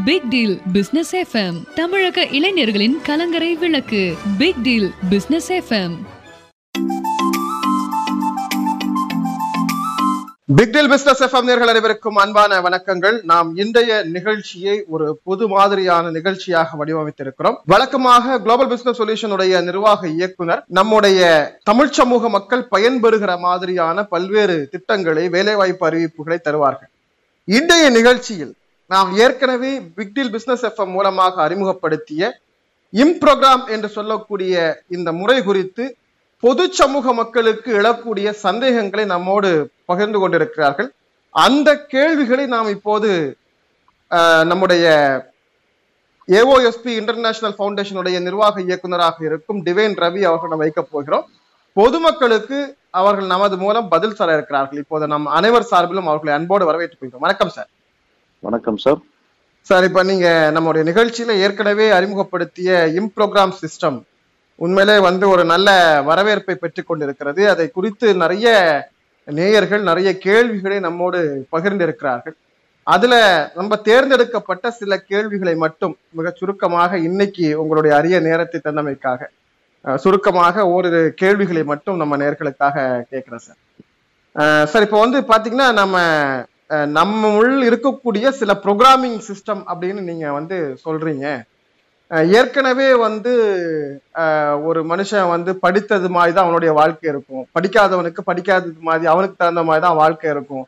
Big deal business FM தமிழக இளைஞர்களின் கலங்கரை விளக்கு. Big deal business FM big deal business FM நேர்கள் அனைவருக்கும் அன்பான வணக்கங்கள். நாம் இன்றைய நிகழ்ச்சியை ஒரு பொது மாதிரியான நிகழ்ச்சியாக வடிவமைத்திருக்கிறோம். வழக்கமாக குளோபல் பிசினஸ் சொல்யூஷன் உடைய நிர்வாக இயக்குனர் நம்முடைய தமிழ் சமூக மக்கள் பயன்பெறுகிற மாதிரியான பல்வேறு திட்டங்களை வேலைவாய்ப்பு அறிவிப்புகளை தருவார்கள். இன்றைய நிகழ்ச்சியில் நாம் ஏற்கனவே பிக் பிஸ்னஸ் பிசினஸ் எஃப்எம் மூலமாக அறிமுகப்படுத்திய இம்ப்ரோக்ராம் என்று சொல்லக்கூடிய இந்த முறை குறித்து பொது சமூக மக்களுக்கு எழக்கூடிய சந்தேகங்களை நம்மோடு பகிர்ந்து கொண்டிருக்கிறார்கள். அந்த கேள்விகளை நாம் இப்போது ஆஹ், நம்முடைய ஏஓஎஸ்பி இன்டர்நேஷனல் ஃபவுண்டேஷனுடைய நிர்வாக இயக்குநராக இருக்கும் டிவைன் ரவி அவர்களிடம் வைக்கப் போகிறோம். பொதுமக்களுக்கு அவர்கள் நமது மூலம் பதில் சொல்ல இருக்கிறார்கள். இப்போது நம் அனைவர் சார்பிலும் அவர்களை அன்போடு வரவேற்றுக் கொள்கிறோம். வணக்கம் சார். வணக்கம் சார் சார் இப்ப நீங்க நம்முடைய நிகழ்ச்சியில ஏற்கனவே அறிமுகப்படுத்திய இம்ப்ரோக்ராம் சிஸ்டம் உண்மையிலே வந்து ஒரு நல்ல வரவேற்பை பெற்று கொண்டிருக்கிறது. அதை குறித்து நிறைய நேயர்கள் நிறைய கேள்விகளை நம்மோடு பகிர்ந்திருக்கிறார்கள். அதுல நம்ம தேர்ந்தெடுக்கப்பட்ட சில கேள்விகளை மட்டும் மிக சுருக்கமாக இன்னைக்கு உங்களுடைய அரிய நேரத்தை தந்தமைக்காக அஹ், சுருக்கமாக ஓரிரு கேள்விகளை மட்டும் நம்ம நேர்களுக்காக கேட்கிறேன் சார் சார் இப்போ வந்து பாத்தீங்கன்னா நம்ம நம்ம உள் இருக்கக்கூடிய சில ப்ரோக்ராமிங் சிஸ்டம் அப்படின்னு நீங்க வந்து சொல்றீங்க. ஏற்கனவே வந்து ஒரு மனுஷன் வந்து படித்தது மாதிரி தான் அவனுடைய வாழ்க்கை இருக்கும். படிக்காதவனுக்கு படிக்காதது மாதிரி அவனுக்கு தகுந்த மாதிரி தான் வாழ்க்கை இருக்கும்.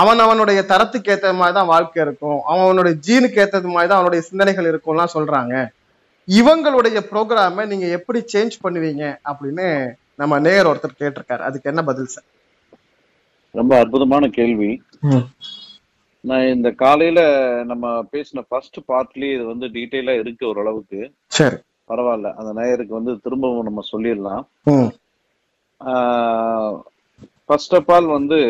அவன் அவனுடைய தரத்துக்கு ஏற்ற மாதிரி தான் வாழ்க்கை இருக்கும். அவன் அவனுடைய ஜீனுக்கு ஏத்தது மாதிரி தான் அவனுடைய சிந்தனைகள் இருக்கும்லாம் சொல்றாங்க. இவங்களுடைய ப்ரோக்ராமை நீங்க எப்படி சேஞ்ச் பண்ணுவீங்க அப்படின்னு நம்ம நேயர் ஒருத்தர் கேட்டிருக்காரு. அதுக்கு என்ன பதில் சார் ரொம்ப அற்புதமான கேள்வி. நான் இந்த காலையில நம்ம பேசின ஃபர்ஸ்ட் பார்ட்லயே இது வந்து டீட்டெயிலா இருக்கு ஓரளவுக்கு. சரி. பரவாயில்ல. அந்த நேயருக்கு வந்து திரும்பவும் நம்ம சொல்லிடலாம். ஃபர்ஸ்ட் ஆஃப் ஆல் வந்து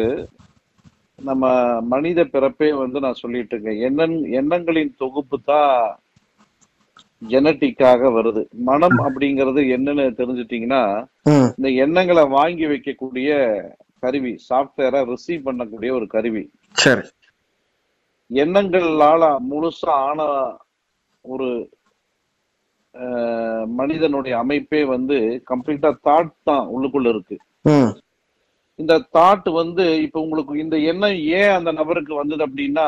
நம்ம மனித பிறப்பே வந்து நான் சொல்லிட்டு இருக்கேன். எண்ணன் எண்ணங்களின் தொகுப்பு தான் ஜெனட்டிக்காக வருது. மனம் அப்படிங்கிறது என்னன்னு தெரிஞ்சுட்டீங்கன்னா இந்த எண்ணங்களை வாங்கி வைக்கக்கூடிய கருவி சாஃப்ட்வேரை ரிசீவ் பண்ணக்கூடிய ஒரு கருவி. சரி. எண்ணங்களால முழுசா ஆன ஒரு மனிதனுடைய அமைப்பே வந்து கம்ப்ளீட்டா தாட் தான் உள்ளுக்குள்ள இருக்கு. இந்த தாட் வந்து இப்ப உங்களுக்கு இந்த எண்ணம் ஏன் அந்த நபருக்கு வந்தது அப்படின்னா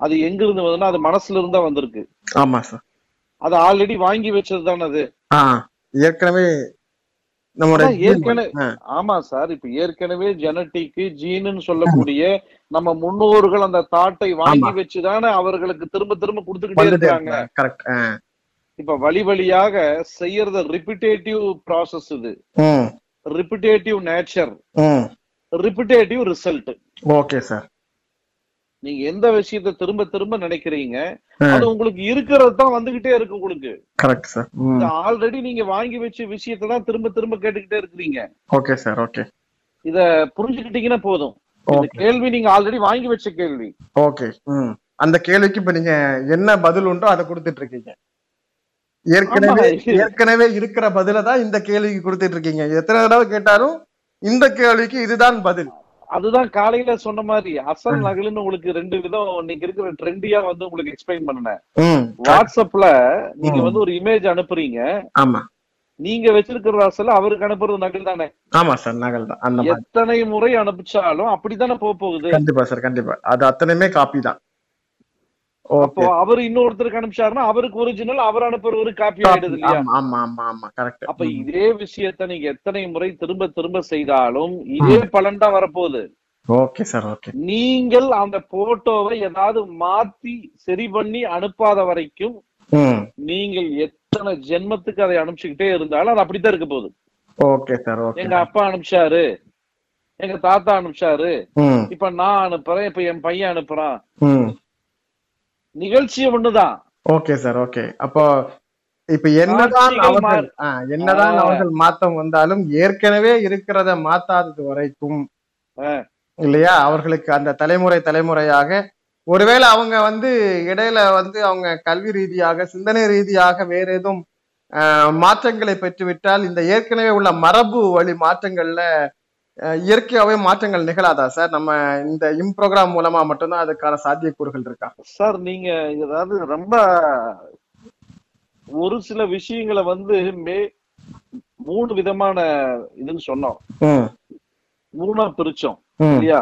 அது எங்க இருந்து வந்ததுன்னா அது மனசுல இருந்தா வந்திருக்கு. ஆமா சார். அது ஆல்ரெடி வாங்கி வச்சது தானே அது ஏற்கனவே அதான் ஏற்கனவே ஆமா சார் இப்ப ஏற்கனவே ஜெனட்டிக் ஜீனுன்னு சொல்லக்கூடிய நம்ம முன்னோர்கள் அந்த தாட்டை வாங்கி. வச்சுதானே அவர்களுக்கு திரும்ப திரும்ப கொடுத்துக்கிட்டே இருக்காங்க கரெக்ட் இப்ப வழி வழியாக செய்யறது ரிப்பிட்டேட்டிவ் ப்ராசஸ் இது. Repetitive nature repetitive result okay sir. நீங்க எந்த விஷயத்த திரும்ப திரும்ப நினைக்கிறீங்க. அது உங்களுக்கு இருக்கிறது தான் வந்துகிட்டே இருக்கு உங்களுக்கு. கரெக்ட் சார் ஆல்ரெடி நீங்க வாங்கி வச்ச விஷயத்தை தான் திரும்ப திரும்ப கேட்டுக்கிட்டே இருக்கிறீங்க. ஓகே சார் ஓகே இத புரிஞ்சுக்கிட்டீங்கன்னா போதும். இந்த கேள்வி நீங்க ஆல்ரெடி வாங்கி வச்ச கேள்வி. ஓகே அந்த கேள்விக்கு இப்ப நீங்க என்ன பதில் உண்டோ அதை கொடுத்துட்டு இருக்கீங்க ஏற்கனவே. ஏற்கனவே இருக்கிற பதில தான் இந்த கேள்விக்கு கொடுத்துட்டு இருக்கீங்க எத்தனை தடவை கேட்டாலும் இந்த கேள்விக்கு இதுதான் பதில். அதுதான் காலையில சொன்ன மாதிரி அசல் நகலுன்னு உங்களுக்கு ரெண்டு விதம் இன்னைக்கு இருக்கிற ட்ரெண்டியா வந்து உங்களுக்கு எக்ஸ்பிளைன் பண்ணேன் வாட்ஸ்அப்ல நீங்க. வந்து ஒரு இமேஜ் அனுப்புறீங்க. ஆமா. நீங்க வச்சிருக்கிற அசல் அவருக்கு அனுப்புறது நகல் தானே? ஆமா சார் நகல் தான். எத்தனை முறை அனுப்பிச்சாலும் அப்படித்தானே போக போகுது? கண்டிப்பா சார் கண்டிப்பா. அது அத்தனையுமே காப்பி தான். அப்போ அவர் இன்னொருத்தருக்கு அனுப்பிச்சாருன்னா அவருக்கு ஒரிஜினல் அவர் அனுப்புறவர் காப்பி ஆயிடுது இல்லையா? ஆமா ஆமா ஆமா ஆமா கரெக்ட் அப்ப இதே விஷயத்த நீங்க எத்தனை முறை திரும்ப திரும்ப செய்தாலும் இதே பலன் தான் வரப்போகுது. ஓகே சார் ஓகே நீங்கள் அந்த போட்டோவை ஏதாவது மாத்தி சரி பண்ணி அனுப்பாத வரைக்கும் நீங்கள் எத்தனை ஜென்மத்துக்கு அதை அனுப்பிச்சுக்கிட்டே இருந்தாலும் அது அப்படித்தான் இருக்க போகுது. ஓகே சார் ஓகே எங்க அப்பா அனுப்பிச்சாரு எங்க தாத்தா அனுப்பிச்சாரு இப்ப நான் அனுப்புறேன் இப்ப என் பையன் அனுப்புறான். நிகழ்ச்சி ஒண்ணுதான். Okay sir okay. அப்போ இப்ப என்னதான் அவர்கள் என்னதான். அவர்கள் மாத்தம் வந்தாலும் ஏற்கனவே இருக்கிறத மாத்தாதது வரைக்கும். இல்லையா? அவர்களுக்கு அந்த தலைமுறை தலைமுறையாக ஒருவேளை அவங்க வந்து இடையில வந்து அவங்க கல்வி ரீதியாக சிந்தனை ரீதியாக வேற எதுவும் ஆஹ், மாற்றங்களை பெற்றுவிட்டால் இந்த ஏற்கனவே உள்ள மரபு வழி மாற்றங்கள்ல இயற்கையாவே மாற்றங்கள் நிகழாதா சார்? நம்ம இந்த இம் ப்ரோக்ராம் மூலமா மட்டும்தான் அதுக்கான சாத்தியக்கூறுகள் இருக்கா? சார் நீங்க அதாவது ரொம்ப ஒரு சில விஷயங்களை வந்து மே மூணு விதமான இதுன்னு சொன்னோம். மூணா பிரிச்சோம் இல்லையா?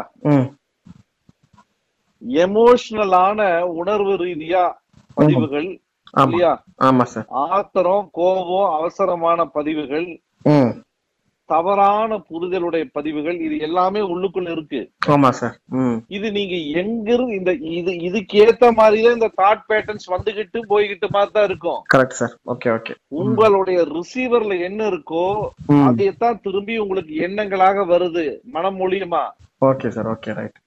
எமோஷனலான உணர்வு ரீதியா பதிவுகள் இல்லையா? ஆமா சார். ஆத்திரம் கோபம் அவசரமான பதிவுகள் தவறான புரிதலுடைய பதிவுகள் இது எல்லாமே உள்ளுக்குள்ள இருக்கு. ஆமா சார். இது நீங்க எங்கிருந்து இந்த இது இதுக்கு ஏத்த மாதிரிதான் இந்த தாட் பேட்டர்ன்ஸ் வந்துகிட்டு போய்கிட்டு தான் இருக்கும். கரெக்ட் சார் ஓகே ஓகே உங்களுடைய ரிசீவர்ல என்ன இருக்கோ அதைத்தான் திரும்பி உங்களுக்கு எண்ணங்களாக வருது மனம் மூலியமா. Okay sir okay right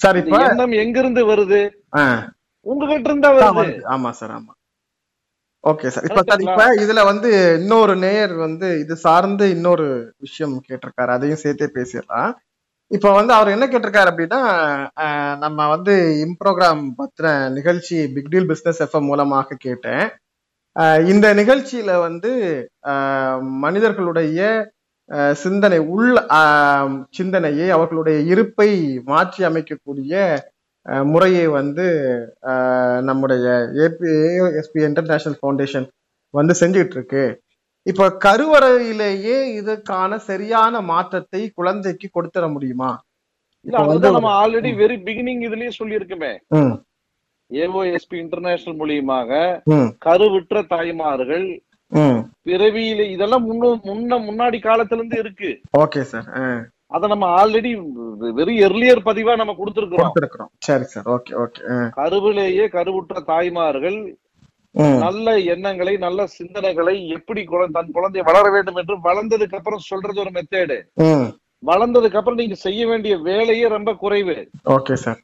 sir இப்ப எண்ணம் எங்கிருந்து வருது? உங்ககிட்ட இருந்தா வருது. ஆமா சார் ஆமா. ஓகே சார் இப்ப சார் இப்ப இதுல வந்து இன்னொரு நேயர் வந்து இது சார்ந்து இன்னொரு விஷயம் கேட்டிருக்காரு. அதையும் சேர்த்தே பேசிடலாம். இப்ப வந்து அவர் என்ன கேட்டிருக்காரு அப்படின்னா நம்ம வந்து இம்ப்ரோக்ராம் பத்தின நிகழ்ச்சி பிக் டீல் பிசினஸ் எஃப்எம் மூலமாக கேட்டேன். இந்த நிகழ்ச்சியில வந்து மனிதர்களுடைய சிந்தனை உள் ஆஹ், சிந்தனையை அவர்களுடைய இருப்பை மாற்றி அமைக்கக்கூடிய முறையை வந்து நம்முடைய ஏபி எஸ்பி இன்டர்நேஷனல் ஃபவுண்டேஷன் வந்து செஞ்சுட்டு இருக்கு இப்ப கருவறையிலேயே இதுக்கான சரியான மாற்றத்தை குழந்தைக்கு கொடுத்துட முடியுமா? இல்ல அதுதான் நம்ம ஆல்ரெடி வெரி பிகினிங் இதுலயே சொல்லியிருக்கோமே. ம். ஏஓஎஸ்பி இன்டர்நேஷனல் மூலியமாக கருவுற்ற தாய்மார்கள் பிறவியில இதெல்லாம் முன்ன முன்ன முன்னாடி காலத்துல இருந்து இருக்கு. ஓகே சார் அத நம்ம ஆல்ரெடி வெரி எர்லியர் பதிவா நம்ம கொடுத்துருக்குறோம். சரி சார் ஓகே ஓகே கருவிலேயே கருவுற்ற தாய்மார்கள் நல்ல எண்ணங்களை நல்ல சிந்தனைகளை எப்படி தன் குழந்தை வளர வேண்டும் என்று வளர்ந்ததுக்கு அப்புறம் சொல்றது ஒரு மெத்தேடு வளர்ந்ததுக்கு அப்புறம் நீங்க செய்ய வேண்டிய வேலையே ரொம்ப குறைவு. ஓகே சார்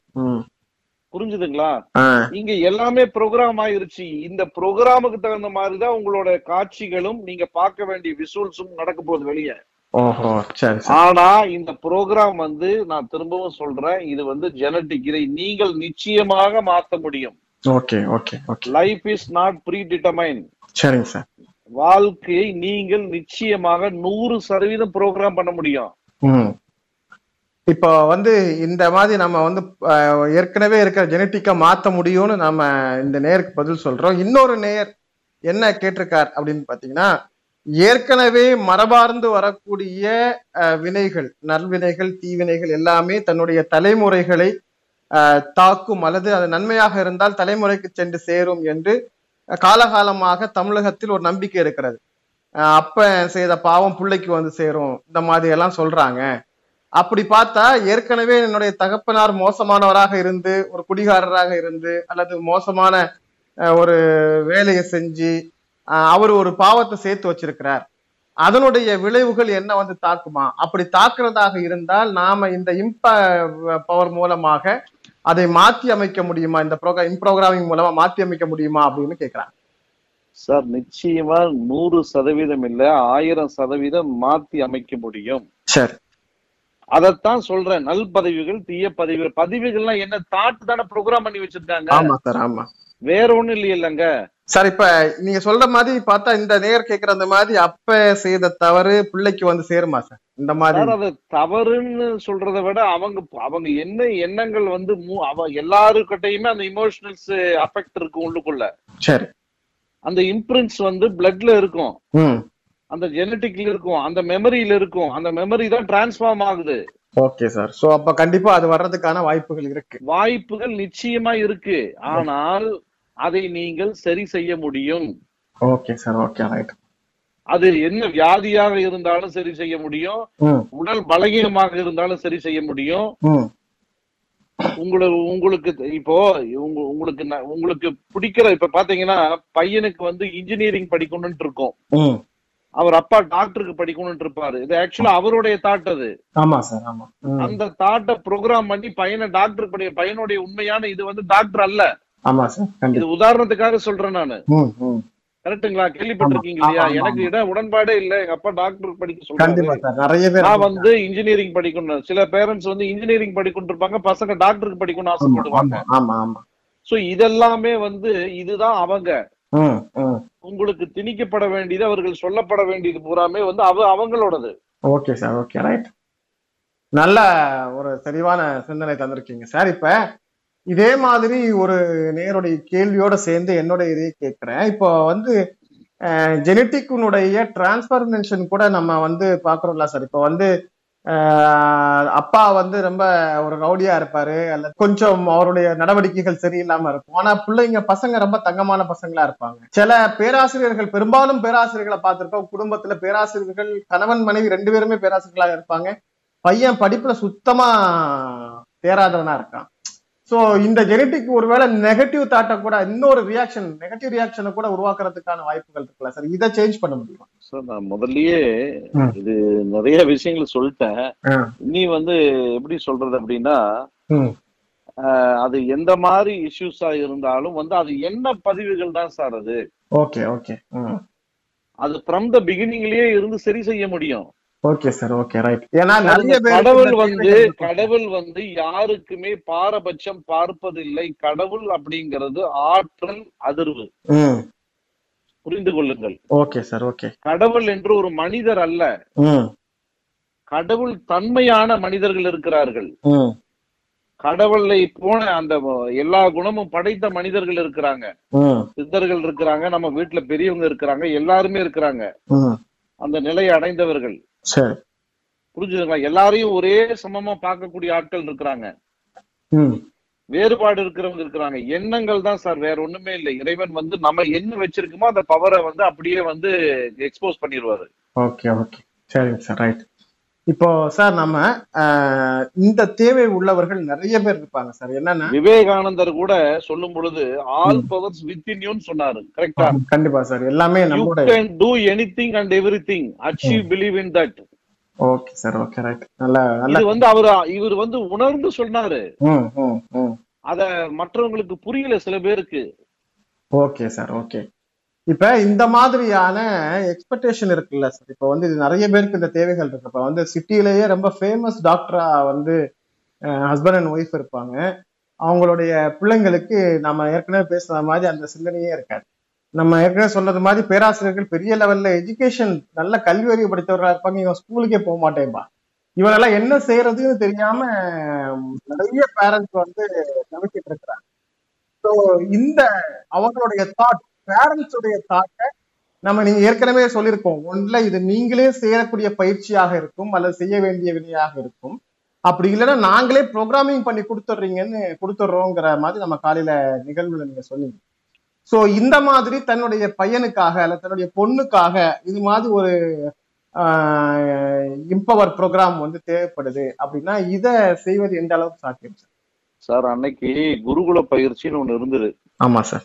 புரிஞ்சுதுங்களா? இங்க எல்லாமே ப்ரோக்ராம் ஆயிருச்சு. இந்த ப்ரோக்ராமுக்கு தகுந்த மாதிரி தான் உங்களோட காட்சிகளும் நீங்க பார்க்க வேண்டிய விசுவல்ஸும் நடக்க போகுது வெளியே. ஓஹோ சரி ஆனா இந்த ப்ரோக்ராம் வந்து நான் திரும்பவும் சொல்றேன் இது வந்து ஜெனட்டிக் இதை நீங்கள் நிச்சயமாக மாத்த முடியும். Okay okay okay. Life is not predetermined சரிங்க சார். வாழ்க்கையை நீங்கள் நிச்சயமாக நூறு சதவீதம் ப்ரோக்ராம் பண்ண முடியும். இப்போ வந்து இந்த மாதிரி நம்ம வந்து ஏற்கனவே இருக்கிற ஜெனட்டிக்கா மாத்த முடியும்னு நம்ம இந்த நேருக்கு பதில் சொல்றோம். இன்னொரு நேயர் என்ன கேட்டிருக்கார் அப்படின்னு பாத்தீங்கன்னா ஏற்கனவே மரபார்ந்து வரக்கூடிய வினைகள் நல்வினைகள் தீவினைகள் எல்லாமே தன்னுடைய தலைமுறைகளை தாக்கும் அல்லது அது நன்மையாக இருந்தால் தலைமுறைக்கு சென்று சேரும் என்று காலகாலமாக தமிழகத்தில் ஒரு நம்பிக்கை இருக்கிறது. அப்ப செய்த பாவம் பிள்ளைக்கு வந்து சேரும் இந்த மாதிரி எல்லாம் சொல்றாங்க. அப்படி பார்த்தா ஏற்கனவே என்னுடைய தகப்பனார் மோசமானவராக இருந்து ஒரு குடிகாரராக இருந்து அல்லது மோசமான ஒரு வேலையை செஞ்சு அவர் ஒரு பாவத்தை சேர்த்து வச்சிருக்கிறார். அதனுடைய விளைவுகள் என்ன வந்து தாக்குமா? அப்படி தாக்குறதாக இருந்தால் நாம இந்த இம்ப பவர் மூலமாக அதை மாற்றி அமைக்க முடியுமா? இந்த ப்ரோக்ராம் இம்ப்ரோக்ராமிங் மூலமா மாற்றி அமைக்க முடியுமா அப்படின்னு கேக்குறாங்க சார் நிச்சயமா நூறு சதவீதம் இல்ல ஆயிரம் சதவீதம் மாத்தி அமைக்க முடியும். சரி. அதைத்தான் சொல்றேன் நல் பதவிகள் தீய பதவிகள். பதவிகள்லாம் என்ன? தாட் தானே ப்ரோக்ராம் பண்ணி வச்சிருக்காங்க. ஆமா சார் ஆமா. வேற ஒண்ணும் இல்லையில்லங்க. சார் இப்ப நீங்க சொல்ற மாதிரி பார்த்தா இந்த நேர் கேக்குற அந்த மாதிரி அப்ப செய்த தவறு பிள்ளைக்கு வந்து சேருமா சார்? இந்த மாதிரி அது தவறுன்னு சொல்றதை விட அவங்க அவங்க என்ன எண்ணங்கள் வந்து அவ எல்லாருக்கிட்டையுமே அந்த இமோஷனல்ஸ் அஃபெக்ட் இருக்கும் உள்ளுக்குள்ள. சரி. அந்த இம்ப்ரிண்ட்ஸ் வந்து பிளட்ல இருக்கும். அந்த ஜெனட்டிக்ல இருக்கும். அந்த மெமரியில இருக்கும். அந்த மெமரி தான் டிரான்ஸ்ஃபார்ம் ஆகுது. ஓகே சார் சோ அப்ப கண்டிப்பா அது வர்றதுக்கான வாய்ப்புகள் இருக்கு. வாய்ப்புகள் நிச்சயமா இருக்கு. ஆனால் அதை நீங்கள் சரி செய்ய முடியும். ஓகே சார் ஓகே ரைட் அது என்ன வியாதியாக இருந்தாலும் சரி செய்ய முடியும். உடல் பலகீனமாக இருந்தாலும் சரி செய்ய முடியும். உங்களுக்கு உங்களுக்கு இப்போ உங்க- உங்களுக்கு உங்களுக்கு பிடிக்கிற இப்ப பாத்தீங்கன்னா பையனுக்கு வந்து இன்ஜினியரிங் படிக்கணும்னு இருக்கும். அவர் அப்பா டாக்டருக்கு படிக்கணும்னு இருப்பாரு. இது ஆக்சுவலா அவருடைய தாட் அது. ஆமா சார் ஆமா. அந்த தாட்டை ப்ரோக்ராம் பண்ணி பையனை டாக்டர் படி பையனுடைய உண்மையான இது வந்து டாக்டர் அல்ல. ஆமா சார் இது உதாரணத்துக்காக சொல்றேன் நானு. கரெக்ட்டுங்களா? கேள்விப்பட்டிருக்கீங்க இல்லையா? எனக்கு இட உடன்பாடே இல்ல. எங்க அப்பா டாக்டர் படிக்க பேர் நான் வந்து இன்ஜினியரிங் படிக்கணும். சில பேரண்ட்ஸ் வந்து இன்ஜினியரிங் படிக்கணும் இருப்பாங்க. பசங்க டாக்டருக்கு படிக்கணும்னு ஆசைப்படுவாங்க. ஆமா சோ இதெல்லாமே வந்து இதுதான் அவங்க. உங்களுக்கு திணிக்கப்பட வேண்டியது அவர்கள் சொல்லப்பட வேண்டியது பூராமே வந்து அவ அவங்களோடது. ஓகே சார் ஓகே ரைட் நல்ல ஒரு தெளிவான சிந்தனை தந்திருக்கீங்க சார் இப்ப இதே மாதிரி ஒரு நேருடைய கேள்வியோட சேர்ந்து என்னுடைய இதையே கேட்கிறேன். இப்போ வந்து ஜெனட்டிக்குனுடைய டிரான்ஸ்பர்மேஷன் கூட நம்ம வந்து பாக்குறோம்ல சார் இப்போ வந்து அப்பா வந்து ரொம்ப ஒரு ரவுடியா இருப்பாரு. அல்லது கொஞ்சம் அவருடைய நடவடிக்கைகள் சரியில்லாம இருக்கும். ஆனா பிள்ளைங்க பசங்க ரொம்ப தங்கமான பசங்களா இருப்பாங்க. சில பேராசிரியர்கள் பெரும்பாலும் பேராசிரியர்களை பார்த்துருக்கோம் குடும்பத்துல பேராசிரியர்கள் கணவன் மனைவி ரெண்டு பேருமே பேராசிரியர்களாக இருப்பாங்க. பையன் படிப்புல சுத்தமா தேராதவனா இருக்கான். சோ இந்த ஜெனட்டிக் ஒருவேளை நெகட்டிவ் தாட்டை கூட இன்னொரு ரியாக்ஷன் நெகட்டிவ் ரியாக்ஷனை கூட உருவாக்குறதுக்கான வாய்ப்புகள் இருக்குல்ல சார் இதை சேஞ்ச் பண்ண முடியுமா? சார் நான் முதல்லயே. இது நிறைய விஷயங்கள் சொல்லிட்டேன். இனி வந்து எப்படி சொல்றது அப்படின்னா அது எந்த மாதிரி இஷ்யூஸா இருந்தாலும் வந்து அது என்ன பதிவுகள் தான் சார் அது. Okay okay. அது ஃப்ரம் த பிகினிங்லயே இருந்து சரி செய்ய முடியும். ஓகே சார் ஓகே ரைட் ஏன்னா நிறைய கடவுள் வந்து கடவுள் வந்து யாருக்குமே பாரபட்சம் பார்ப்பதில்லை. கடவுள் அப்படிங்கிறது ஆற்றல் அதிர்வு. புரிந்து கொள்ளுங்கள். ஓகே சார் ஓகே கடவுள் என்று ஒரு மனிதர் அல்ல. கடவுள் தன்மையான மனிதர்கள் இருக்கிறார்கள். கடவுளை போன அந்த எல்லா குணமும் படைத்த மனிதர்கள் இருக்கிறாங்க. சித்தர்கள் இருக்கிறாங்க. நம்ம வீட்டுல பெரியவங்க இருக்கிறாங்க. எல்லாருமே இருக்கிறாங்க. அந்த நிலையை அடைந்தவர்கள். புரிஞ்சுதுங்களா? எல்லாரையும் ஒரே சமமா பார்க்கக்கூடிய ஆட்கள் இருக்கிறாங்க. வேறுபாடு இருக்கிறவங்க இருக்கிறாங்க. எண்ணங்கள் தான் சார் வேற ஒண்ணுமே இல்லை. இறைவன் வந்து நம்ம என்ன வச்சிருக்கோமோ அந்த பவரை வந்து அப்படியே வந்து எக்ஸ்போஸ் பண்ணிடுவாரு. ஓகே ஓகே சரிங்க சார் ரைட் இப்போ சார் நம்ம இந்த தேவை உள்ளவர்கள் நிறைய பேர் இருப்பாங்க சார். என்னன்னா விவேகானந்தர் கூட சொல்லும் பொழுது ஆல் பவர்ஸ் வித் இன் யூன்னு சொன்னாரு. கரெக்டா கண்டிப்பா சார். எல்லாமே யூ நம்மளுடைய can do anything and everything achieve believe in that okay sir okay right. நல்ல நல்ல இது வந்து அவர் இவர் வந்து உணர்ந்து சொன்னாரு. அத மற்றவங்களுக்கு புரியல சில பேருக்கு. Okay sir okay. இப்ப இந்த மாதிரியான எக்ஸ்பெக்டேஷன் இருக்குல்ல சார் இப்ப வந்து இது நிறைய பேருக்கு இந்த தேவைகள் இருக்கு. இப்ப வந்து சிட்டிலேயே ரொம்ப ஃபேமஸ் டாக்டரா வந்து ஹஸ்பண்ட் அண்ட் ஒய்ஃப் இருப்பாங்க. அவங்களுடைய பிள்ளைங்களுக்கு நம்ம ஏற்கனவே பேசுற மாதிரி அந்த சிந்தனையே இருக்காது. நம்ம ஏற்கனவே சொன்னது மாதிரி பேராசிரியர்கள் பெரிய லெவல்ல எஜுகேஷன் நல்ல கல்வி அறிவு படித்தவர்களா இருப்பாங்க. இவன் ஸ்கூலுக்கே போக மாட்டேன்பா. இவனெல்லாம் என்ன செய்யறதுன்னு தெரியாம நிறைய பேரண்ட்ஸ் வந்து தவிக்கிட்டு இருக்கிறாங்க. ஸோ இந்த அவங்களுடைய தாட் பேரண்ட்ஸுடைய தாட்டை நம்ம நீங்க ஏற்கனவே சொல்லியிருக்கோம். ஒன்றுல இது நீங்களே செய்யக்கூடிய பயிற்சியாக இருக்கும் அல்லது செய்ய வேண்டிய வினையாக இருக்கும். அப்படி இல்லைன்னா நாங்களே ப்ரோக்ராமிங் பண்ணி கொடுத்துட்றீங்கன்னு கொடுத்துட்றோங்கிற மாதிரி நம்ம காலையில நிகழ்வுல நீங்க சொன்னீங்க ஸோ இந்த மாதிரி தன்னுடைய பையனுக்காக அல்ல தன்னுடைய பொண்ணுக்காக இது மாதிரி ஒரு இம்பவர் ப்ரோக்ராம் வந்து தேவைப்படுது அப்படின்னா இதை செய்வது எந்த அளவுக்கு சாத்தியம் சார்? சார் அன்னைக்கு குருகுல பயிற்சின்னு ஒண்ணு இருந்தது. ஆமா சார்.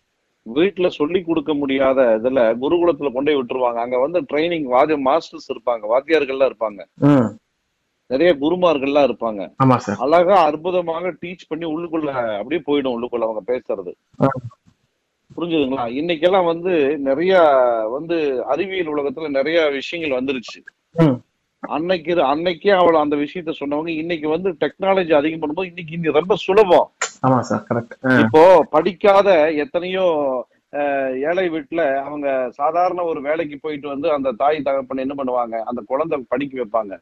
வீட்டுல சொல்லி கொடுக்க முடியாத இதுல குருகுலத்துல கொண்டு விட்டுருவாங்க. அங்க வந்து ட்ரைனிங் வாத்திய மாஸ்டர்ஸ் இருப்பாங்க. வாத்தியார்கள்லாம் இருப்பாங்க. நிறைய குருமார்கள்லாம் இருப்பாங்க. அழகா அற்புதமாக டீச் பண்ணி உள்ளுக்குள்ள அப்படியே போயிடும் உள்ளுக்குள்ள அவங்க பேசுறது. புரிஞ்சுதுங்களா? இன்னைக்கெல்லாம் வந்து நிறைய வந்து அறிவியல் உலகத்துல நிறைய விஷயங்கள் வந்துருச்சு. அன்னைக்கு அன்னைக்கே அவள் அந்த விஷயத்த சொன்னவங்க இன்னைக்கு வந்து டெக்னாலஜி அதிகம் பண்ணும்போது இன்னைக்கு இன்னி ரொம்ப சுலபம். ஆமா சார் கரெக்ட் இப்போ படிக்காத எத்தனையோ ஏழை வீட்டுல அவங்க சாதாரண ஒரு வேலைக்கு போயிட்டு வந்து அந்த தாய் தகப்பன் என்ன பண்ணுவாங்க? அந்த குழந்தை படிக்க வைப்பாங்க.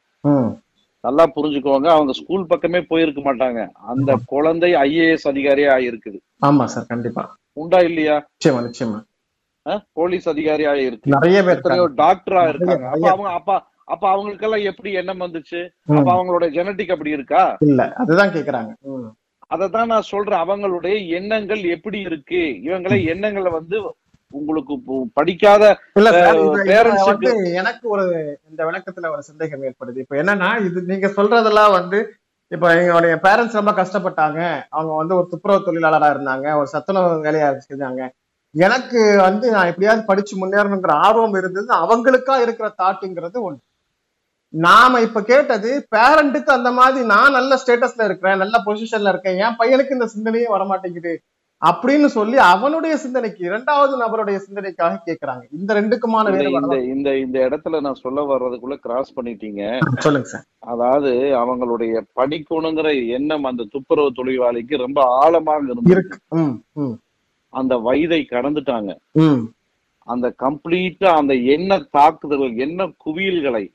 நல்லா புரிஞ்சுக்கோங்க அவங்க ஸ்கூல் பக்கமே போயிருக்க மாட்டாங்க. அந்த குழந்தை ஐஏஎஸ் அதிகாரியா இருக்குது ஆமா சார் கண்டிப்பா. உண்டா இல்லையா? நிச்சயமா நிச்சயமா. போலீஸ் அதிகாரியா இருக்கு நிறைய பேர். டாக்டரா இருக்காங்க. அவங்க அப்ப அப்ப அவங்களுக்கெல்லாம் எப்படி எண்ணம் வந்துச்சு? அப்ப அவங்களோட ஜெனட்டிக் அப்படி இருக்கா? இல்ல அதுதான் கேக்குறாங்க. அததான் நான் சொல்றேன். அவங்களுடைய எண்ணங்கள் எப்படி இருக்கு? இவங்களை எண்ணங்களை வந்து உங்களுக்கு படிக்காத வந்து எனக்கு ஒரு இந்த விளக்கத்துல ஒரு சந்தேகம் ஏற்படுது. இப்ப என்னன்னா இது நீங்க சொல்றதெல்லாம் வந்து இப்ப எங்களுடைய பேரண்ட்ஸ் ரொம்ப கஷ்டப்பட்டாங்க. அவங்க வந்து ஒரு துப்புரவு தொழிலாளரா இருந்தாங்க. ஒரு சத்துணவு வேலையா செஞ்சாங்க. எனக்கு வந்து நான் எப்படியாவது படிச்சு முன்னேறணுங்கிற ஆர்வம் இருந்தது அவங்களுக்கா இருக்கிற தாட்டுங்கிறது ஒண்ணு. நாம இப்ப கேட்டது பேரண்ட்டுக்கு அந்த மாதிரி நான் நல்ல ஸ்டேட்டஸ்ல இருக்கிறேன் நல்ல பொசிஷன்ல இருக்கேன் என் பையனுக்கு இந்த சிந்தனையே வரமாட்டேங்குது அப்படின்னு சொல்லி அவனுடைய சிந்தனைக்கு இரண்டாவது நபருடைய சிந்தனைக்காக கேக்குறாங்க. இந்த ரெண்டுக்குமான இந்த இந்த இந்த இடத்துல நான் சொல்ல வர்றதுக்குள்ள கிராஸ் பண்ணிட்டீங்க. சொல்லுங்க சார். அதாவது அவங்களுடைய படிக்கணுங்கிற எண்ணம் அந்த துப்புரவு தொழிலாளிக்கு ரொம்ப ஆழமாக இருந்து இருக்கு. அந்த வயதை கடந்துட்டாங்க. அந்த கம்ப்ளீட்டா அந்த எண்ண தாக்குதல்கள் எண்ண குவியல்களை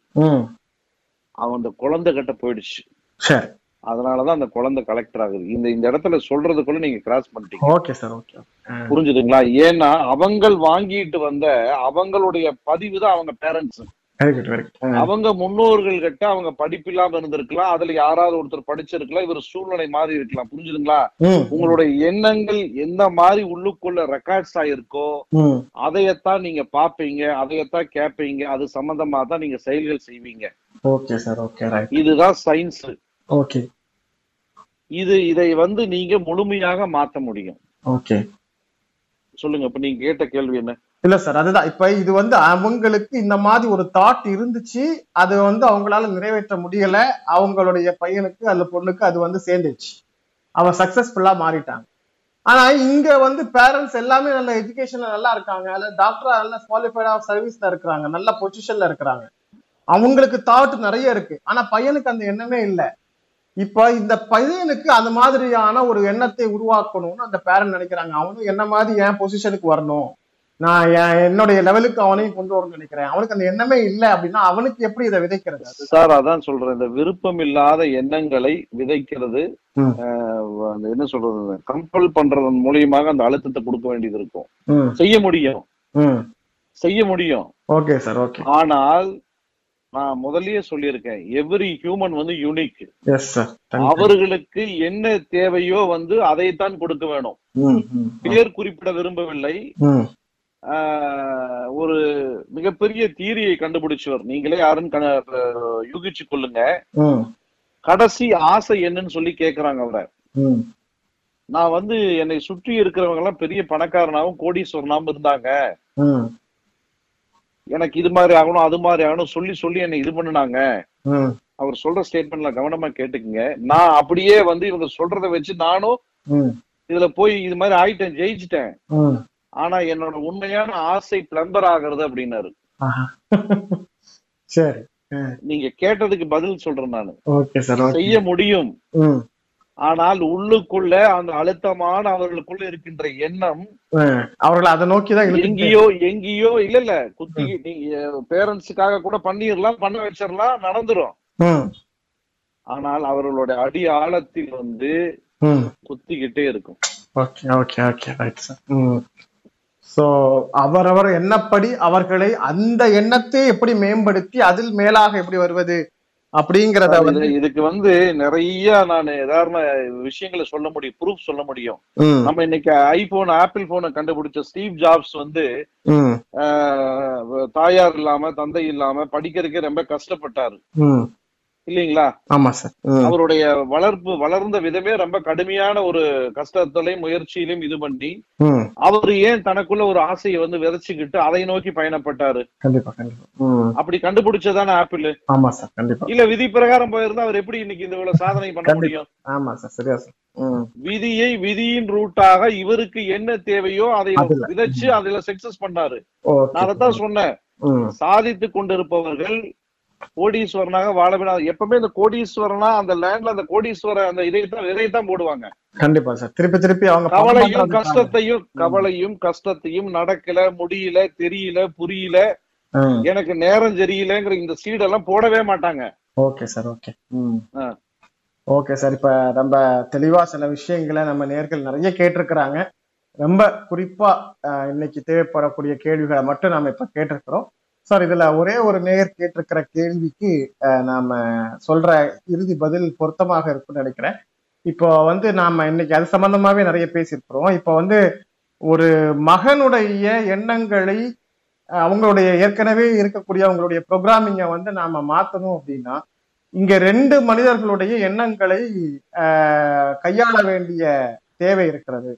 அவன் அந்த குழந்தை கிட்ட போயிடுச்சு. அதனாலதான் அந்த குழந்தை கலெக்டர் ஆகுது. இந்த இந்த இடத்துல சொல்றதுக்குள்ள நீங்க கிராஸ் பண்ணிட்டீங்க. ஓகே சார் ஓகே புரிஞ்சுதுங்களா? ஏன்னா அவங்கள் வாங்கிட்டு வந்த அவங்களுடைய பதிவு தான் அவங்க பேரண்ட்ஸ் அவங்க முன்னோர்கள் கிட்ட அவங்க படிப்பு இல்லாம இருந்திருக்கலாம். அதுல யாராவது ஒருத்தர் படிச்சிருக்கலாம். இவர் சூழ்நிலை மாறி இருக்கலாம். புரிஞ்சுதுங்களா? உங்களுடைய எண்ணங்கள் எந்த மாதிரி உள்ளுக்குள்ள ரெக்கார்ட்ஸ் ஆயிருக்கோ அதையத்தான் நீங்க பாப்பீங்க அதையத்தான் கேட்பீங்க. அது சம்பந்தமா தான் நீங்க செயல்கள் செய்வீங்க. ஓகே சார் ஓகே ரைட் இதுதான் சயின்ஸ் ஓகே இது இதை வந்து நீங்க முழுமையாக மாத்த முடியும். ஓகே சொல்லுங்க இப்ப நீங்க கேட்ட கேள்வி என்ன? இல்ல சார் அதுதான். இப்ப இது வந்து அவங்களுக்கு இந்த மாதிரி ஒரு தாட் இருந்துச்சு. அது வந்து அவங்களால நிறைவேற்ற முடியல. அவங்களுடைய பையனுக்கு அல்ல பொண்ணுக்கு அது வந்து சேர்ந்துச்சு அவன் சக்சஸ்ஃபுல்லா மாறிட்டாங்க ஆனா இங்க வந்து பேரண்ட்ஸ் எல்லாமே நல்ல எஜுகேஷன்ல நல்லா இருக்காங்க. அல்ல டாக்டரா நல்ல குவாலிஃபைடா சர்வீஸ்ல இருக்கிறாங்க. நல்ல பொசிஷன்ல இருக்கிறாங்க. அவங்களுக்கு தாட் நிறைய இருக்கு. ஆனா பையனுக்கு அந்த எண்ணமே இல்லை. இப்ப இந்த பையனுக்கு அந்த மாதிரியான ஒரு எண்ணத்தை உருவாக்கணும்னு அந்த பேரண்ட் நினைக்கிறாங்க. அவனும் என்ன மாதிரி என் பொசிஷனுக்கு வரணும்? நான் என் என்னுடைய லெவலுக்கு அவனையும் கொண்டு வரணும்னு நினைக்கிறேன். அவனுக்கு அந்த எண்ணமே இல்லை அப்படின்னா அவனுக்கு எப்படி இதை விதைக்கிறது? சார் அதான் சொல்றேன். இந்த விருப்பம் இல்லாத எண்ணங்களை விதைக்கிறது என்ன சொல்றது? கம்பல் பண்றதன் மூலியமாக அந்த அழுத்தத்தை கொடுக்க வேண்டியது இருக்கும். செய்ய முடியும். செய்ய முடியும். Okay sir okay. ஆனால் நான் முதல்லயே சொல்லியிருக்கேன். எவ்ரி ஹியூமன் வந்து யூனிக் அவர்களுக்கு என்ன தேவையோ வந்து அதைத்தான் கொடுக்க வேணும். பேர் குறிப்பிட விரும்பவில்லை. ஒரு மிகப்பெரிய தீரியை கண்டுபிடிச்சவர். நீங்களே யாருன்னு யூகிச்சு கொள்ளுங்க. கடைசி ஆசை என்னன்னு சொல்லி கேக்குறாங்க அவரை. நான் வந்து என்னை சுற்றி இருக்கிறவங்க எல்லாம் பெரிய பணக்காரனாவும் கோடீஸ்வரனாவும் இருந்தாங்க. எனக்கு இது மாதிரி ஆகணும் அது மாதிரி ஆகணும் சொல்லி சொல்லி என்னை இது பண்ணுனாங்க. அவர் சொல்ற ஸ்டேட்மெண்ட்ல கவனமா கேட்டுக்குங்க. நான் அப்படியே வந்து இவங்க சொல்றத வச்சு நானும் இதுல போய் இது மாதிரி ஆயிட்டேன் ஜெயிச்சிட்டேன். ஆனா என்னோட உண்மையான ஆசை பிளம்பர் ஆகுறது அப்படின்னாரு. நீங்க கேட்டதுக்கு பதில் சொல்றேன் நானு. செய்ய முடியும். ஆனால் உள்ளுக்குள்ள அந்த அழுத்தமான அவர்களுக்குள்ள இருக்கின்ற எண்ணம். அவர்களை அதை நோக்கி தான் இழுத்துட்டு எங்கேயோ எங்கேயோ இல்ல இல்ல குத்தி நீங்க பேரண்ட்ஸுக்காக கூட பண்ணிடலாம் பண்ண வச்சிடலாம் நடந்துரும். ஆனால் அவர்களுடைய அடி ஆழத்தில் வந்து குத்திக்கிட்டே இருக்கும். Okay okay okay right sir ம். ஸோ அவரவர் எண்ணப்படி அவர்களை அந்த எண்ணத்தை எப்படி மேம்படுத்தி அதில் மேலாக எப்படி வருவது? அப்படிங்கிறத வந்து இது- இதுக்கு வந்து நிறைய நான் உதாரண விஷயங்களை சொல்ல முடியும் ப்ரூஃப் சொல்ல முடியும். நம்ம இன்னைக்கு ஐபோன் ஆப்பிள் போனை கண்டுபிடிச்ச ஸ்டீவ் ஜாப்ஸ் வந்து தாயார் இல்லாம தந்தை இல்லாம படிக்கிறதுக்கே ரொம்ப கஷ்டப்பட்டாரு. இல்லைங்களா? ஆமா சார். அவருடைய வளர்ப்பு வளர்ந்த விதமே ரொம்ப கடுமையான ஒரு கஷ்டத்திலையும் முயற்சியிலும் இது பண்ணி அவர் ஏன் தனக்குள்ள ஒரு ஆசையை வந்து விதைச்சுக்கிட்டு அதை நோக்கி பயணப்பட்டாரு? கண்டிப்பா கண்டிப்பா. ம் அப்படி கண்டுபிடிச்சதானே ஆப்பிள்? ஆமா சார். கண்டிப்பா. இல்ல விதி பிரகாரம் போயிருந்தா அவர் எப்படி இன்னைக்கு இந்த இவ்வளவு சாதனை பண்ண. முடியும்? ஆமா சார். சரியா சார். விதியை விதியின் ரூட்டாக இவருக்கு என்ன தேவையோ அதை. விதைச்சு அதுல சக்சஸ் பண்ணாரு. நான் அதைத்தான் சொன்னேன். சாதித்து கொண்டிருப்பவர்கள் கோடீஸ்வரனாக வாழ வேண்டாம் எப்பவுமே இந்த கோடீஸ்வரனா அந்த லேண்ட்ல அந்த கோடீஸ்வர அந்த இதைத்தான் விதையத்தான் போடுவாங்க. கண்டிப்பா சார். திருப்பி திருப்பி அவங்க கவலையும். கஷ்டத்தையும் கவலையும் கஷ்டத்தையும் நடக்கல முடியல தெரியல புரியல. எனக்கு நேரம் சரியில்லைங்கிற இந்த சீடெல்லாம் போடவே மாட்டாங்க. Okay sir okay. Okay sir இப்ப நம்ம தெளிவா சில விஷயங்களை நம்ம நேர்கள் நிறைய கேட்டிருக்கிறாங்க. ரொம்ப குறிப்பா இன்னைக்கு தேவைப்படக்கூடிய கேள்விகளை மட்டும் நாம இப்ப கேட்டிருக்கிறோம். சார் இதுல ஒரே ஒரு நேர் கேட்டிருக்கிற கேள்விக்கு நாம சொல்ற இறுதி பதில் பொருத்தமாக இருக்கும்னு நினைக்கிறேன். இப்போ வந்து நாம இன்னைக்கு அது சம்பந்தமாவே நிறைய பேசியிருக்கிறோம். இப்போ வந்து ஒரு மகனுடைய எண்ணங்களை அவங்களுடைய ஏற்கனவே இருக்கக்கூடிய அவங்களுடைய ப்ரோக்ராமிங்கை வந்து நாம மாத்தணும் அப்படின்னா இங்க ரெண்டு மனிதர்களுடைய எண்ணங்களை கையாள வேண்டிய தேவை இருக்கிறது.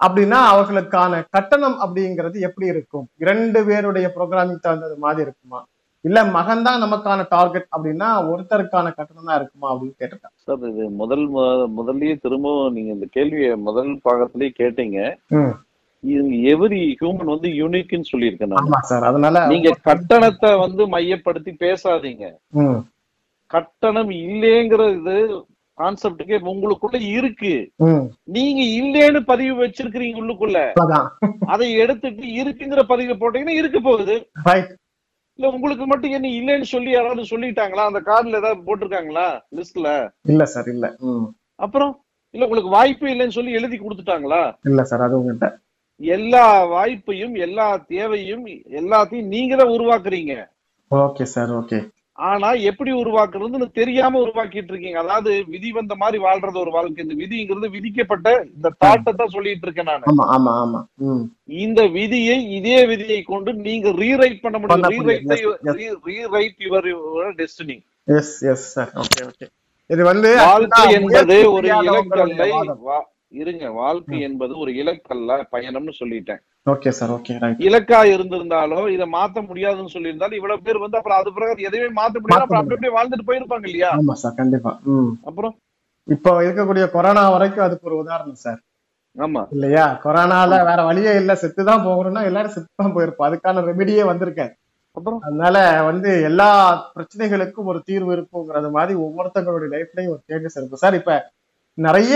அப்படின்னா அவர்களுக்கான கட்டணம் அப்படிங்கிறது எப்படி இருக்கும்? இரண்டு பேருடைய ப்ரோக்ராமிங் தகுந்தது மாதிரி இருக்குமா? இல்ல மகன் தான் நமக்கான டார்கெட் அப்படின்னா ஒருத்தருக்கான கட்டணம் தான் இருக்குமா அப்படின்னு கேட்டிருக்காங்க. சார் இது முதல் முதல்லயே திரும்பவும் நீங்க இந்த கேள்வியை முதல் பாகத்திலேயே கேட்டீங்க. இது எவரி ஹியூமன் வந்து யூனிக்னு சொல்லியிருக்கேன் அதனால நீங்க கட்டணத்தை வந்து மையப்படுத்தி பேசாதீங்க. கட்டணம் இல்லைங்கிறது கான்செப்டுக்கே உங்களுக்குள்ள இருக்கு. நீங்க இல்லேன்னு பதிவு வச்சிருக்கிறீங்க உள்ளுக்குள்ள. அதை எடுத்துட்டு இருக்குங்கிற பதிவு போட்டீங்கன்னா இருக்க போகுது. இல்ல உங்களுக்கு மட்டும் என்ன இல்லைன்னு சொல்லி யாராவது சொல்லிட்டாங்களா? அந்த கார்டுல ஏதாவது போட்டிருக்காங்களா? லிஸ்ட்ல இல்ல சார் இல்ல. அப்புறம்? இல்ல உங்களுக்கு வாய்ப்பே இல்லைன்னு சொல்லி எழுதி கொடுத்துட்டாங்களா? இல்ல சார் அது உங்ககிட்ட எல்லா வாய்ப்பையும் எல்லா தேவையும் எல்லாத்தையும் நீங்க தான் உருவாக்குறீங்க. Okay sir okay. ஆனா எப்படி உருவாக்குறதுன்னு தெரியாம உருவாக்கிட்டு இருக்கீங்க. அதாவது விதி வந்த மாதிரி வாழ்றது ஒரு வாழ்க்கை. இந்த விதிங்கிறது விதிக்கப்பட்ட இந்த தாட்டை தான் சொல்லிட்டு இருக்கேன் நான். இந்த விதியை இதே விதியை கொண்டு நீங்க ரீரைட் பண்ண முடியும். Rewrite Yes, rewrite your destiny yes yes sir okay okay இது வந்து வாழ்க்கை என்பது ஒரு இலக்கல்ல இருங்க வாழ்க்கை என்பது ஒரு இலக்கல்ல பயணம்னு சொல்லிட்டேன். ஓகே சார் ஓகே இலக்கா இருந்திருந்தாலும் இதை மாத்த முடியாதுன்னு சொல்லியிருந்தாலும் இவ்வளவு பேர் வந்து அப்புறம் அது பிறகு எதையுமே மாத்த முடியாது அப்புறம் அப்படி அப்படியே வாழ்ந்துட்டு போயிருப்பாங்க இல்லையா? ஆமா சார் கண்டிப்பா. அப்புறம்? இப்போ இருக்கக்கூடிய கொரோனா வரைக்கும் அதுக்கு ஒரு உதாரணம் சார் ஆமா. இல்லையா? கொரோனால வேற வழியே இல்ல. செத்து தான் போகணும்னா எல்லாரும் செத்து தான் போயிருப்போம். அதுக்கான ரெமெடியே வந்திருக்கேன் அப்புறம்? அதனால வந்து எல்லா பிரச்சனைகளுக்கும் ஒரு தீர்வு இருக்குங்கிறது மாதிரி ஒவ்வொருத்தங்களுடைய லைஃப்லயும் ஒரு சேஞ்சஸ் இருக்கும் சார் இப்ப நிறைய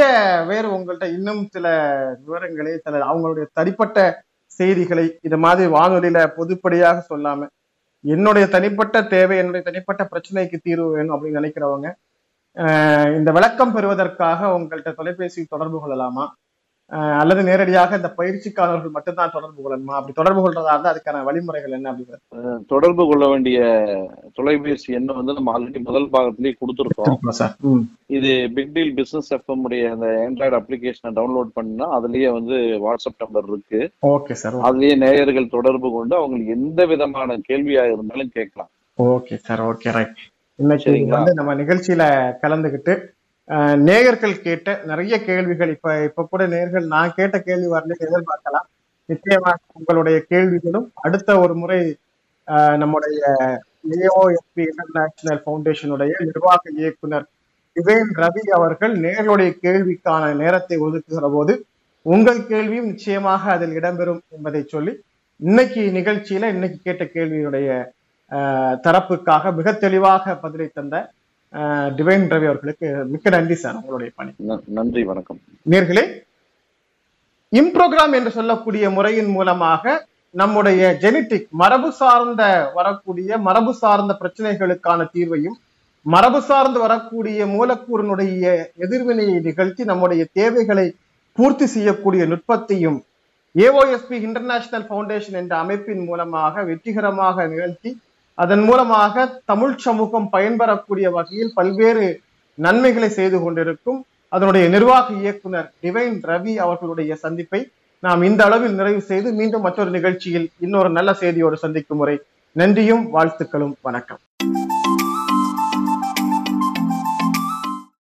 பேர் உங்கள்கிட்ட இன்னும் சில விவரங்களை சில அவங்களுடைய தனிப்பட்ட செய்திகளை இது மாதிரி வானொலியில பொதுப்படியாக சொல்லாம என்னுடைய தனிப்பட்ட தேவை என்னுடைய தனிப்பட்ட பிரச்சனைக்கு தீர்வு வேணும் அப்படின்னு நினைக்கிறவங்க ஆஹ் இந்த விளக்கம் பெறுவதற்காக உங்கள்கிட்ட தொலைபேசி தொடர்பு கொள்ளலாமா? அல்லது நேரடியாக இந்த பயிற்சிக்காரர்கள் மட்டும்தான் தொடர்பு கொள்ளணுமா? அப்படி தொடர்பு கொள்றதா இருந்தா அதுக்கான வழிமுறைகள் என்ன அப்படிங்கிறது தொடர்பு கொள்ள வேண்டிய தொலைபேசி எண்ணை வந்து நம்ம ஆல்ரெடி முதல் பாகத்திலேயே கொடுத்துருக்கோம். இது பிக் டீல் பிசினஸ் எஃப்எம் உடைய அந்த ஆண்ட்ராய்டு அப்ளிகேஷனை டவுன்லோட் பண்ணா அதுலயே வந்து வாட்ஸ்அப் நம்பர் இருக்கு. ஓகே சார் அதுலயே நேயர்கள் தொடர்பு கொண்டு அவங்களுக்கு எந்த விதமான கேள்வியா இருந்தாலும் கேட்கலாம். Okay sir okay right. இன்னைக்கு? வந்து நம்ம நிகழ்ச்சியில கலந்துகிட்டு நேயர்கள் கேட்ட நிறைய கேள்விகள். இப்ப இப்ப கூட நேர்கள் நான் கேட்ட கேள்வி வரல எதிர்பார்க்கலாம். நிச்சயமாக உங்களுடைய கேள்விகளும் அடுத்த ஒரு முறை அஹ், நம்முடைய ஏஓஎஸ்பி இன்டர்நேஷனல் பவுண்டேஷனுடைய நிர்வாக இயக்குனர் திவேன் ரவி அவர்கள் நேர்களுடைய கேள்விக்கான நேரத்தை ஒதுக்குகிற போது உங்கள் கேள்வியும் நிச்சயமாக அதில் இடம்பெறும் என்பதை சொல்லி இன்னைக்கு நிகழ்ச்சியில இன்னைக்கு கேட்ட கேள்வியுடைய தரப்புக்காக மிக தெளிவாக பதிலை தந்த டிவைன் ரவி அவர்களுக்கு மிக்க நன்றி சார் உங்களுடைய பணி. நன்றி வணக்கம். நேர்களே இம்ப்ரோக்ராம் என்று சொல்லக்கூடிய முறையின் மூலமாக நம்முடைய ஜெனட்டிக் மரபு சார்ந்த வரக்கூடிய மரபு சார்ந்த பிரச்சனைகளுக்கான தீர்வையும் மரபு சார்ந்து வரக்கூடிய மூலக்கூறினுடைய எதிர்வினையை நிகழ்த்தி நம்முடைய தேவைகளை பூர்த்தி செய்யக்கூடிய நுட்பத்தையும் ஏஓஎஸ்பி இன்டர்நேஷனல் ஃபவுண்டேஷன் என்ற அமைப்பின் மூலமாக வெற்றிகரமாக நிகழ்த்தி அதன் மூலமாக தமிழ் சமூகம் பயன்பெறக்கூடிய வகையில் பல்வேறு நன்மைகளை செய்து கொண்டிருக்கும் அதனுடைய நிர்வாக இயக்குனர் டிவைன் ரவி அவர்களுடைய சந்திப்பை நாம் இந்த அளவில் நிறைவு செய்து மீண்டும் மற்றொரு நிகழ்ச்சியில் இன்னொரு நல்ல செய்தியோடு சந்திக்கும் முறை. நன்றியும் வாழ்த்துக்களும் வணக்கம்.